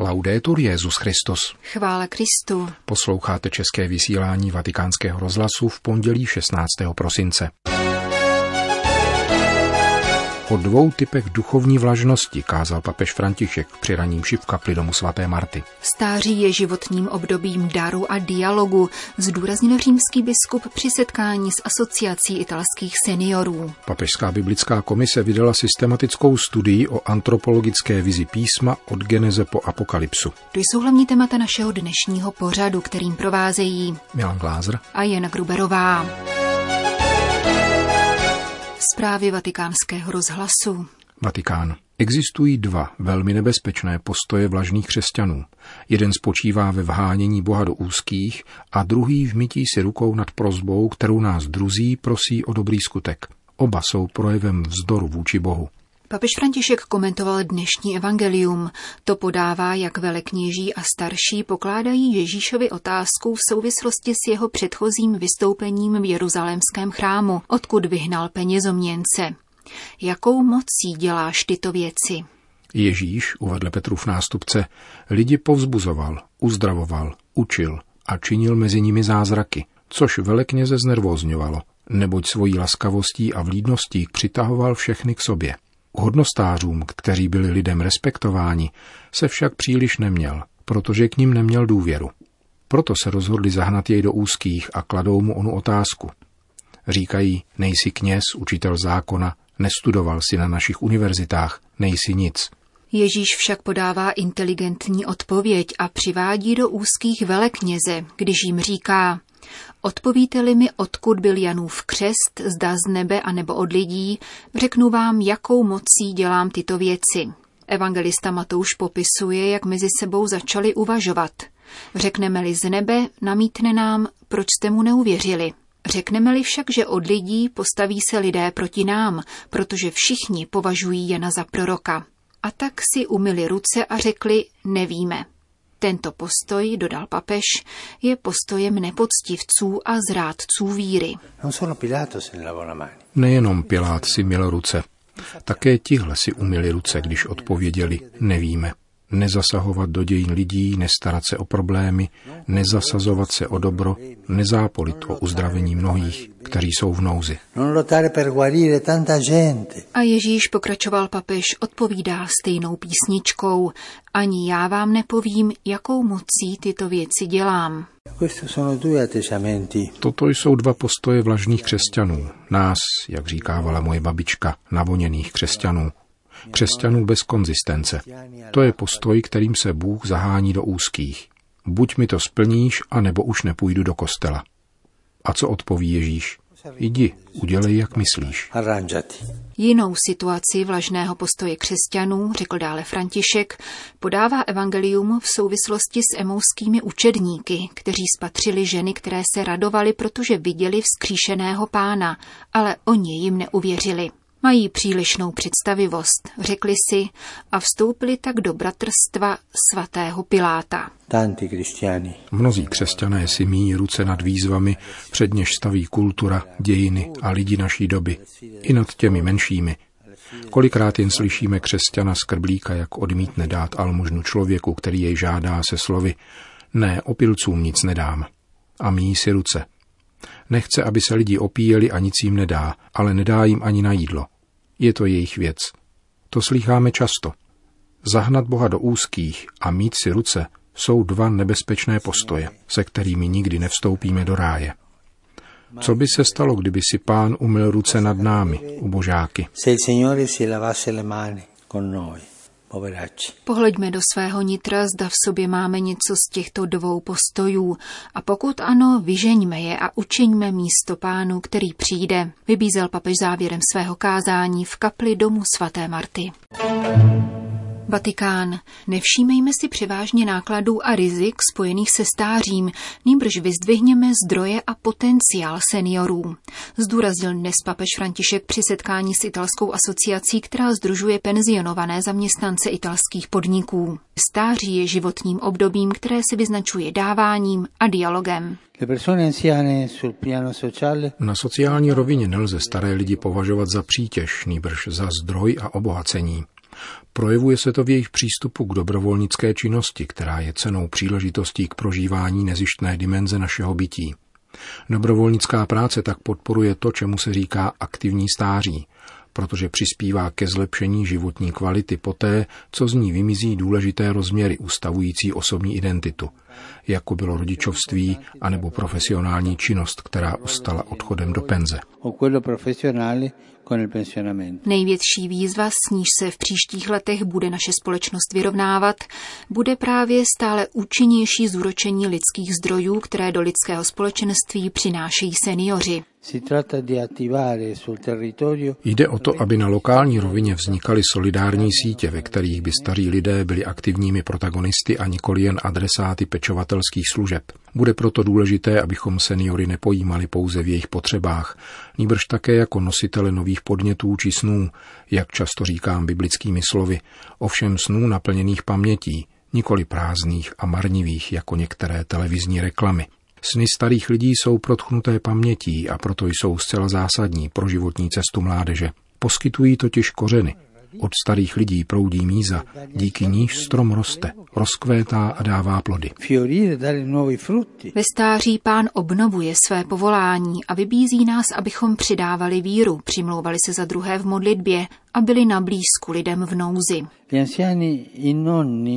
Laudetur Jezus Christus. Chvála Kristu. Posloucháte české vysílání Vatikánského rozhlasu v pondělí 16. prosince. O dvou typech duchovní vlažnosti kázal papež František při raním v kapli domu svaté Marty. Stáří je životním obdobím daru a dialogu, zdůraznil římský biskup při setkání s asociací italských seniorů. Papežská biblická komise vydala systematickou studii o antropologické vizi písma od geneze po apokalypsu. To jsou hlavní témata našeho dnešního pořadu, kterým provázejí Milan Glázer a Jana Gruberová. Zprávy vatikánského rozhlasu. Vatikán. Existují dva velmi nebezpečné postoje vlažných křesťanů. Jeden spočívá ve vhánění Boha do úzkých a druhý v mytí si rukou nad prozbou, kterou nás druzí prosí o dobrý skutek. Oba jsou projevem vzdoru vůči Bohu. Papež František komentoval dnešní evangelium. To podává, jak velekněží a starší pokládají Ježíšovi otázku v souvislosti s jeho předchozím vystoupením v Jeruzalémském chrámu, odkud vyhnal penězoměnce. Jakou mocí děláš tyto věci? Ježíš, uvedl Petrův nástupce, lidi povzbuzoval, uzdravoval, učil a činil mezi nimi zázraky, což velekněze znervózňovalo, neboť svojí laskavostí a vlídností přitahoval všechny k sobě. Hodnostářům, kteří byli lidem respektováni, se však příliš neměl, protože k ním neměl důvěru. Proto se rozhodli zahnat jej do úzkých a kladou mu onu otázku. Říkají, nejsi kněz, učitel zákona, nestudoval si na našich univerzitách, nejsi nic. Ježíš však podává inteligentní odpověď a přivádí do úzkých velekněze, když jim říká, Odpovíte-li mi, odkud byl Janův křest, zda z nebe a nebo od lidí, řeknu vám, jakou mocí dělám tyto věci. Evangelista Matouš popisuje, jak mezi sebou začali uvažovat. Řekneme-li z nebe, namítne nám, proč jste mu neuvěřili. Řekneme-li však, že od lidí postaví se lidé proti nám, protože všichni považují Jana za proroka. A tak si umyli ruce a řekli, nevíme. Tento postoj, dodal papež, je postojem nepoctivců a zrádců víry. Nejenom Pilát si měl ruce, také tihle si umyli ruce, když odpověděli nevíme nezasahovat do dějin lidí, nestarat se o problémy, nezasazovat se o dobro, nezápolit o uzdravení mnohých, kteří jsou v nouzi. A Ježíš pokračoval papež odpovídá stejnou písničkou. Ani já vám nepovím, jakou mocí tyto věci dělám. Toto jsou dva postoje vlažných křesťanů, nás, jak říkávala moje babička, navoněných křesťanů, křesťanů bez konzistence. To je postoj, kterým se Bůh zahání do úzkých. Buď mi to splníš, anebo už nepůjdu do kostela. A co odpoví Ježíš? Jdi, udělej, jak myslíš. Jinou situaci vlažného postoje křesťanů, řekl dále František, podává evangelium v souvislosti s emouskými učedníky, kteří spatřili ženy, které se radovaly, protože viděli vzkříšeného pána, ale oni jim neuvěřili. Mají přílišnou představivost, řekli si, a vstoupili tak do bratrstva svatého Piláta. Mnozí křesťané si míjí ruce nad výzvami, před něž staví kultura, dějiny a lidi naší doby, i nad těmi menšími. Kolikrát jen slyšíme křesťana skrblíka, jak odmítne dát almužnu člověku, který jej žádá se slovy ne, opilcům nic nedám. A míjí si ruce. Nechce, aby se lidi opíjeli a nic jim nedá, ale nedá jim ani na jídlo. Je to jejich věc. To slýcháme často. Zahnat Boha do úzkých a mít si ruce jsou dva nebezpečné postoje, se kterými nikdy nevstoupíme do ráje. Co by se stalo, kdyby si pán umyl ruce nad námi, ubožáky? Se il Signore si lavasse le mani con noi. Pohleďme do svého nitra, zda v sobě máme něco z těchto dvou postojů a pokud ano, vyžeňme je a učiňme místo pánu, který přijde, vybízel papež závěrem svého kázání v kapli domu svaté Marty. Vatikán. Nevšímejme si převážně nákladů a rizik spojených se stářím, nýbrž vyzdvihněme zdroje a potenciál seniorů. Zdůraznil dnes papež František při setkání s italskou asociací, která združuje penzionované zaměstnance italských podniků. Stáří je životním obdobím, které se vyznačuje dáváním a dialogem. Na sociální rovině nelze staré lidi považovat za přítěž, nýbrž za zdroj a obohacení. Projevuje se to v jejich přístupu k dobrovolnické činnosti, která je cenou příležitostí k prožívání nezištné dimenze našeho bytí. Dobrovolnická práce tak podporuje to, čemu se říká aktivní stáří, protože přispívá ke zlepšení životní kvality poté, co z ní vymizí důležité rozměry ustavující osobní identitu, jako bylo rodičovství anebo profesionální činnost, která ustala odchodem do penze. Největší výzva, s níž se v příštích letech bude naše společnost vyrovnávat, bude právě stále účinnější zúročení lidských zdrojů, které do lidského společenství přinášejí seniori. Jde o to, aby na lokální rovině vznikaly solidární sítě, ve kterých by starí lidé byli aktivními protagonisty a nikoli jen adresáty pečovatelských služeb. Bude proto důležité, abychom seniory nepojímali pouze v jejich potřebách, níbrž také jako nositele nových podnětů či snů, jak často říkám biblickými slovy, ovšem snů naplněných pamětí, nikoli prázdných a marnivých jako některé televizní reklamy. Sny starých lidí jsou protchnuté pamětí a proto jsou zcela zásadní pro životní cestu mládeže. Poskytují totiž kořeny, od starých lidí proudí míza, díky níž strom roste, rozkvétá a dává plody. Ve stáří pán obnovuje své povolání a vybízí nás, abychom přidávali víru, přimlouvali se za druhé v modlitbě a byli na blízku lidem v nouzi.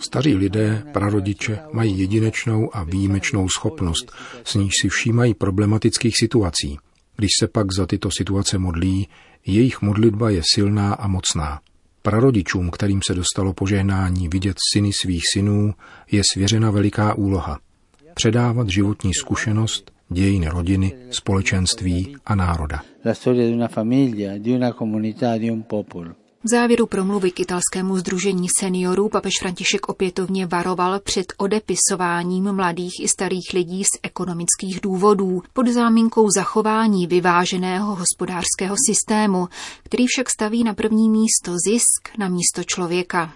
Staří lidé, prarodiče, mají jedinečnou a výjimečnou schopnost, s níž si všímají problematických situací. Když se pak za tyto situace modlí, jejich modlitba je silná a mocná. Prarodičům, kterým se dostalo požehnání vidět syny svých synů, je svěřena veliká úloha. Předávat životní zkušenost, dějiny rodiny, společenství a národa. La storia di una famiglia, di una comunità, di un popolo. V závěru promluvy k italskému združení seniorů papež František opětovně varoval před odepisováním mladých i starých lidí z ekonomických důvodů pod záminkou zachování vyváženého hospodářského systému, který však staví na první místo zisk na místo člověka.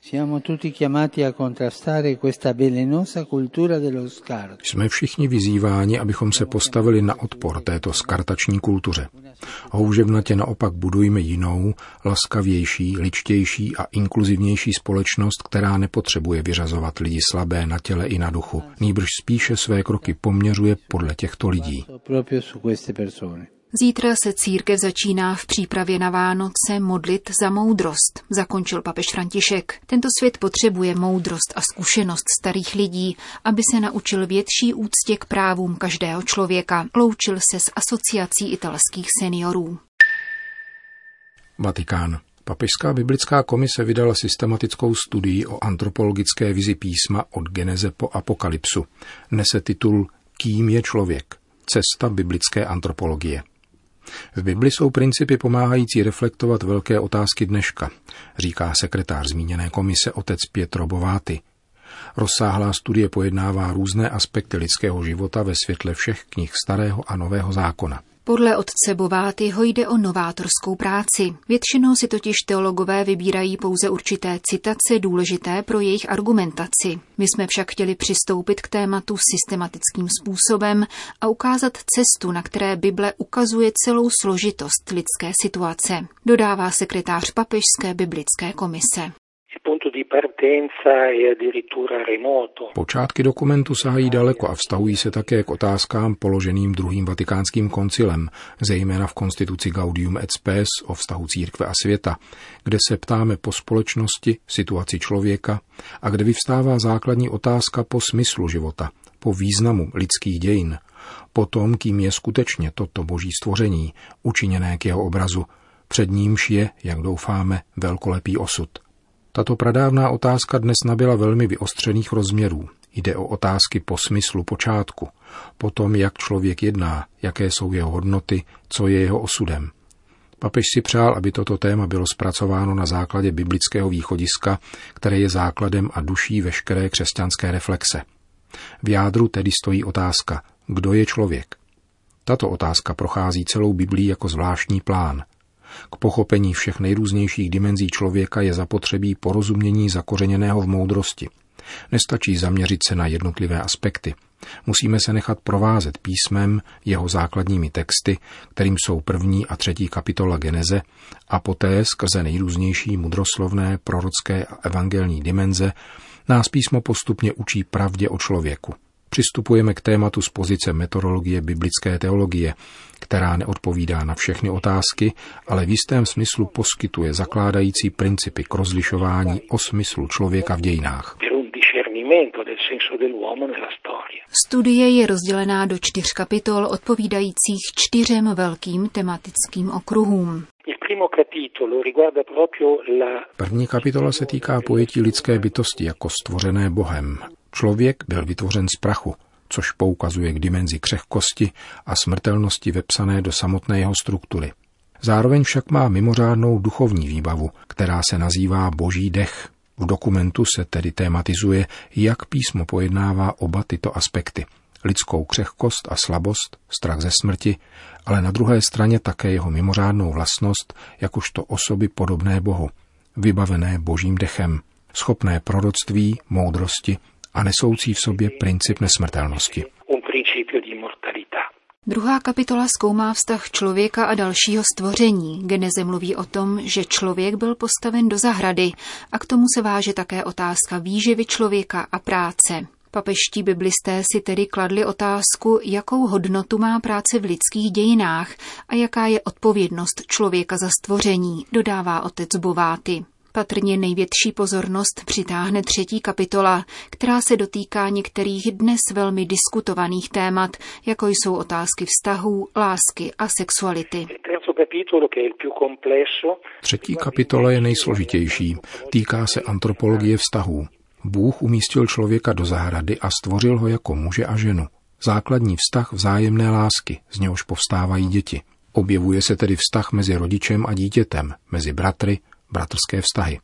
Jsme všichni vyzýváni, abychom se postavili na odpor této skartační kultuře. Houževnatě naopak budujme jinou, laskavější, ličtější a inkluzivnější společnost, která nepotřebuje vyřazovat lidi slabé na těle i na duchu, nýbrž spíše své kroky poměřuje podle těchto lidí. Zítra se církev začíná v přípravě na Vánoce modlit za moudrost, zakončil papež František. Tento svět potřebuje moudrost a zkušenost starých lidí, aby se naučil větší úctě k právům každého člověka. Loučil se s asociací italských seniorů. Vatikán. Papežská biblická komise vydala systematickou studii o antropologické vizi písma od Geneze po apokalypsu. Nese titul Kým je člověk? Cesta biblické antropologie. V Bibli jsou principy pomáhající reflektovat velké otázky dneška, říká sekretář zmíněné komise otec Pietro Bováty. Rozsáhlá studie pojednává různé aspekty lidského života ve světle všech knih Starého a Nového zákona. Podle otce Bovátyho jde o novátorskou práci. Většinou si totiž teologové vybírají pouze určité citace důležité pro jejich argumentaci. My jsme však chtěli přistoupit k tématu systematickým způsobem a ukázat cestu, na které Bible ukazuje celou složitost lidské situace, dodává sekretář Papežské biblické komise. Počátky dokumentu sahají daleko a vztahují se také k otázkám položeným druhým vatikánským koncilem, zejména v konstituci Gaudium et Spes o vztahu církve a světa, kde se ptáme po společnosti, situaci člověka a kde vyvstává základní otázka po smyslu života, po významu lidských dějin, po tom, kým je skutečně toto boží stvoření, učiněné k jeho obrazu, před nímž je, jak doufáme, velkolepý osud – tato pradávná otázka dnes nabyla velmi vyostřených rozměrů. Jde o otázky po smyslu počátku, po tom, jak člověk jedná, jaké jsou jeho hodnoty, co je jeho osudem. Papež si přál, aby toto téma bylo zpracováno na základě biblického východiska, které je základem a duší veškeré křesťanské reflexe. V jádru tedy stojí otázka, kdo je člověk. Tato otázka prochází celou Biblí jako zvláštní plán – k pochopení všech nejrůznějších dimenzí člověka je zapotřebí porozumění zakořeněného v moudrosti. Nestačí zaměřit se na jednotlivé aspekty. Musíme se nechat provázet písmem, jeho základními texty, kterým jsou první a třetí kapitola Geneze, a poté skrze nejrůznější mudroslovné, prorocké a evangelní dimenze nás písmo postupně učí pravdě o člověku. Přistupujeme k tématu z pozice metodologie biblické teologie, která neodpovídá na všechny otázky, ale v jistém smyslu poskytuje zakládající principy k rozlišování o smyslu člověka v dějinách. Studie je rozdělená do čtyř kapitol odpovídajících čtyřem velkým tematickým okruhům. První kapitola se týká pojetí lidské bytosti jako stvořené Bohem. Člověk byl vytvořen z prachu, což poukazuje k dimenzi křehkosti a smrtelnosti vepsané do samotné jeho struktury. Zároveň však má mimořádnou duchovní výbavu, která se nazývá boží dech. V dokumentu se tedy tématizuje, jak písmo pojednává oba tyto aspekty. Lidskou křehkost a slabost, strach ze smrti, ale na druhé straně také jeho mimořádnou vlastnost, jakožto osoby podobné Bohu, vybavené božím dechem, schopné proroctví, moudrosti a nesoucí v sobě princip nesmrtelnosti. Druhá kapitola zkoumá vztah člověka a dalšího stvoření. Geneze mluví o tom, že člověk byl postaven do zahrady a k tomu se váže také otázka výživy člověka a práce. Papeští biblisté si tedy kladli otázku, jakou hodnotu má práce v lidských dějinách a jaká je odpovědnost člověka za stvoření, dodává otec Bováty. Patrně největší pozornost přitáhne třetí kapitola, která se dotýká některých dnes velmi diskutovaných témat, jako jsou otázky vztahů, lásky a sexuality. Třetí kapitola je nejsložitější. Týká se antropologie vztahů. Bůh umístil člověka do zahrady a stvořil ho jako muže a ženu. Základní vztah vzájemné lásky, z něhož povstávají děti. Objevuje se tedy vztah mezi rodičem a dítětem, mezi bratry, bratrské vztahy.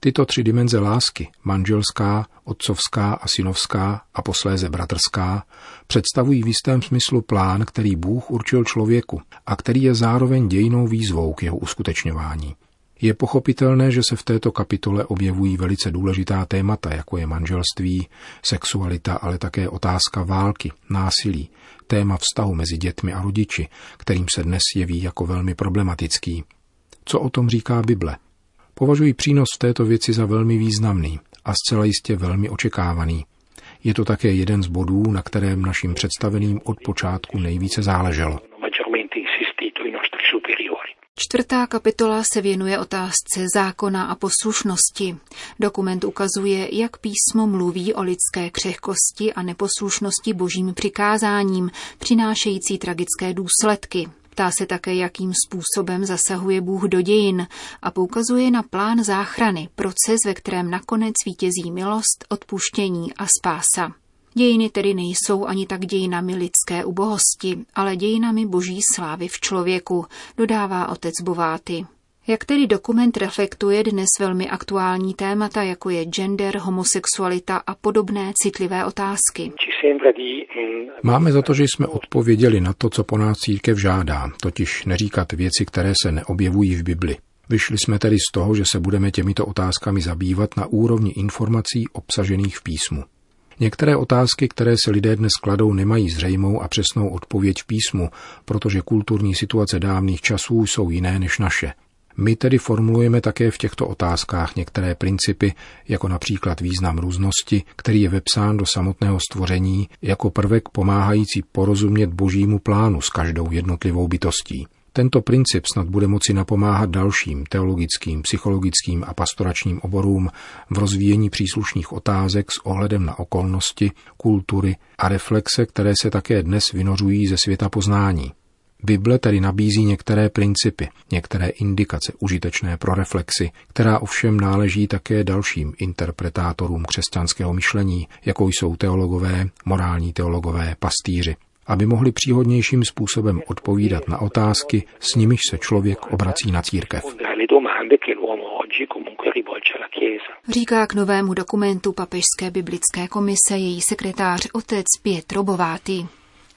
Tyto tři dimenze lásky, manželská, otcovská a synovská a posléze bratrská, představují v jistém smyslu plán, který Bůh určil člověku a který je zároveň dějnou výzvou k jeho uskutečňování. Je pochopitelné, že se v této kapitole objevují velice důležitá témata, jako je manželství, sexualita, ale také otázka války, násilí, téma vztahu mezi dětmi a rodiči, kterým se dnes jeví jako velmi problematický. Co o tom říká Bible? Považuji přínos v této věci za velmi významný a zcela jistě velmi očekávaný. Je to také jeden z bodů, na kterém našim představeným od počátku nejvíce záleželo. Čtvrtá kapitola se věnuje otázce zákona a poslušnosti. Dokument ukazuje, jak písmo mluví o lidské křehkosti a neposlušnosti božím přikázáním, přinášející tragické důsledky. Ptá se také, jakým způsobem zasahuje Bůh do dějin a poukazuje na plán záchrany, proces, ve kterém nakonec vítězí milost, odpuštění a spása. Dějiny tedy nejsou ani tak dějinami lidské ubohosti, ale dějinami boží slávy v člověku, dodává otec Bováty. Jak tedy dokument reflektuje dnes velmi aktuální témata, jako je gender, homosexualita a podobné citlivé otázky? Máme za to, že jsme odpověděli na to, co po nás církev žádá, totiž neříkat věci, které se neobjevují v Bibli. Vyšli jsme tedy z toho, že se budeme těmito otázkami zabývat na úrovni informací obsažených v písmu. Některé otázky, které se lidé dnes kladou, nemají zřejmou a přesnou odpověď v písmu, protože kulturní situace dávných časů jsou jiné než naše. My tedy formulujeme také v těchto otázkách některé principy, jako například význam různosti, který je vepsán do samotného stvoření jako prvek pomáhající porozumět božímu plánu s každou jednotlivou bytostí. Tento princip snad bude moci napomáhat dalším teologickým, psychologickým a pastoračním oborům v rozvíjení příslušných otázek s ohledem na okolnosti, kultury a reflexe, které se také dnes vynořují ze světa poznání. Bible tedy nabízí některé principy, některé indikace užitečné pro reflexy, která ovšem náleží také dalším interpretátorům křesťanského myšlení, jako jsou teologové, morální teologové, pastýři, aby mohli příhodnějším způsobem odpovídat na otázky, s nimiž se člověk obrací na církev. Říká k novému dokumentu Papežské biblické komise její sekretář otec Pietro Bováty.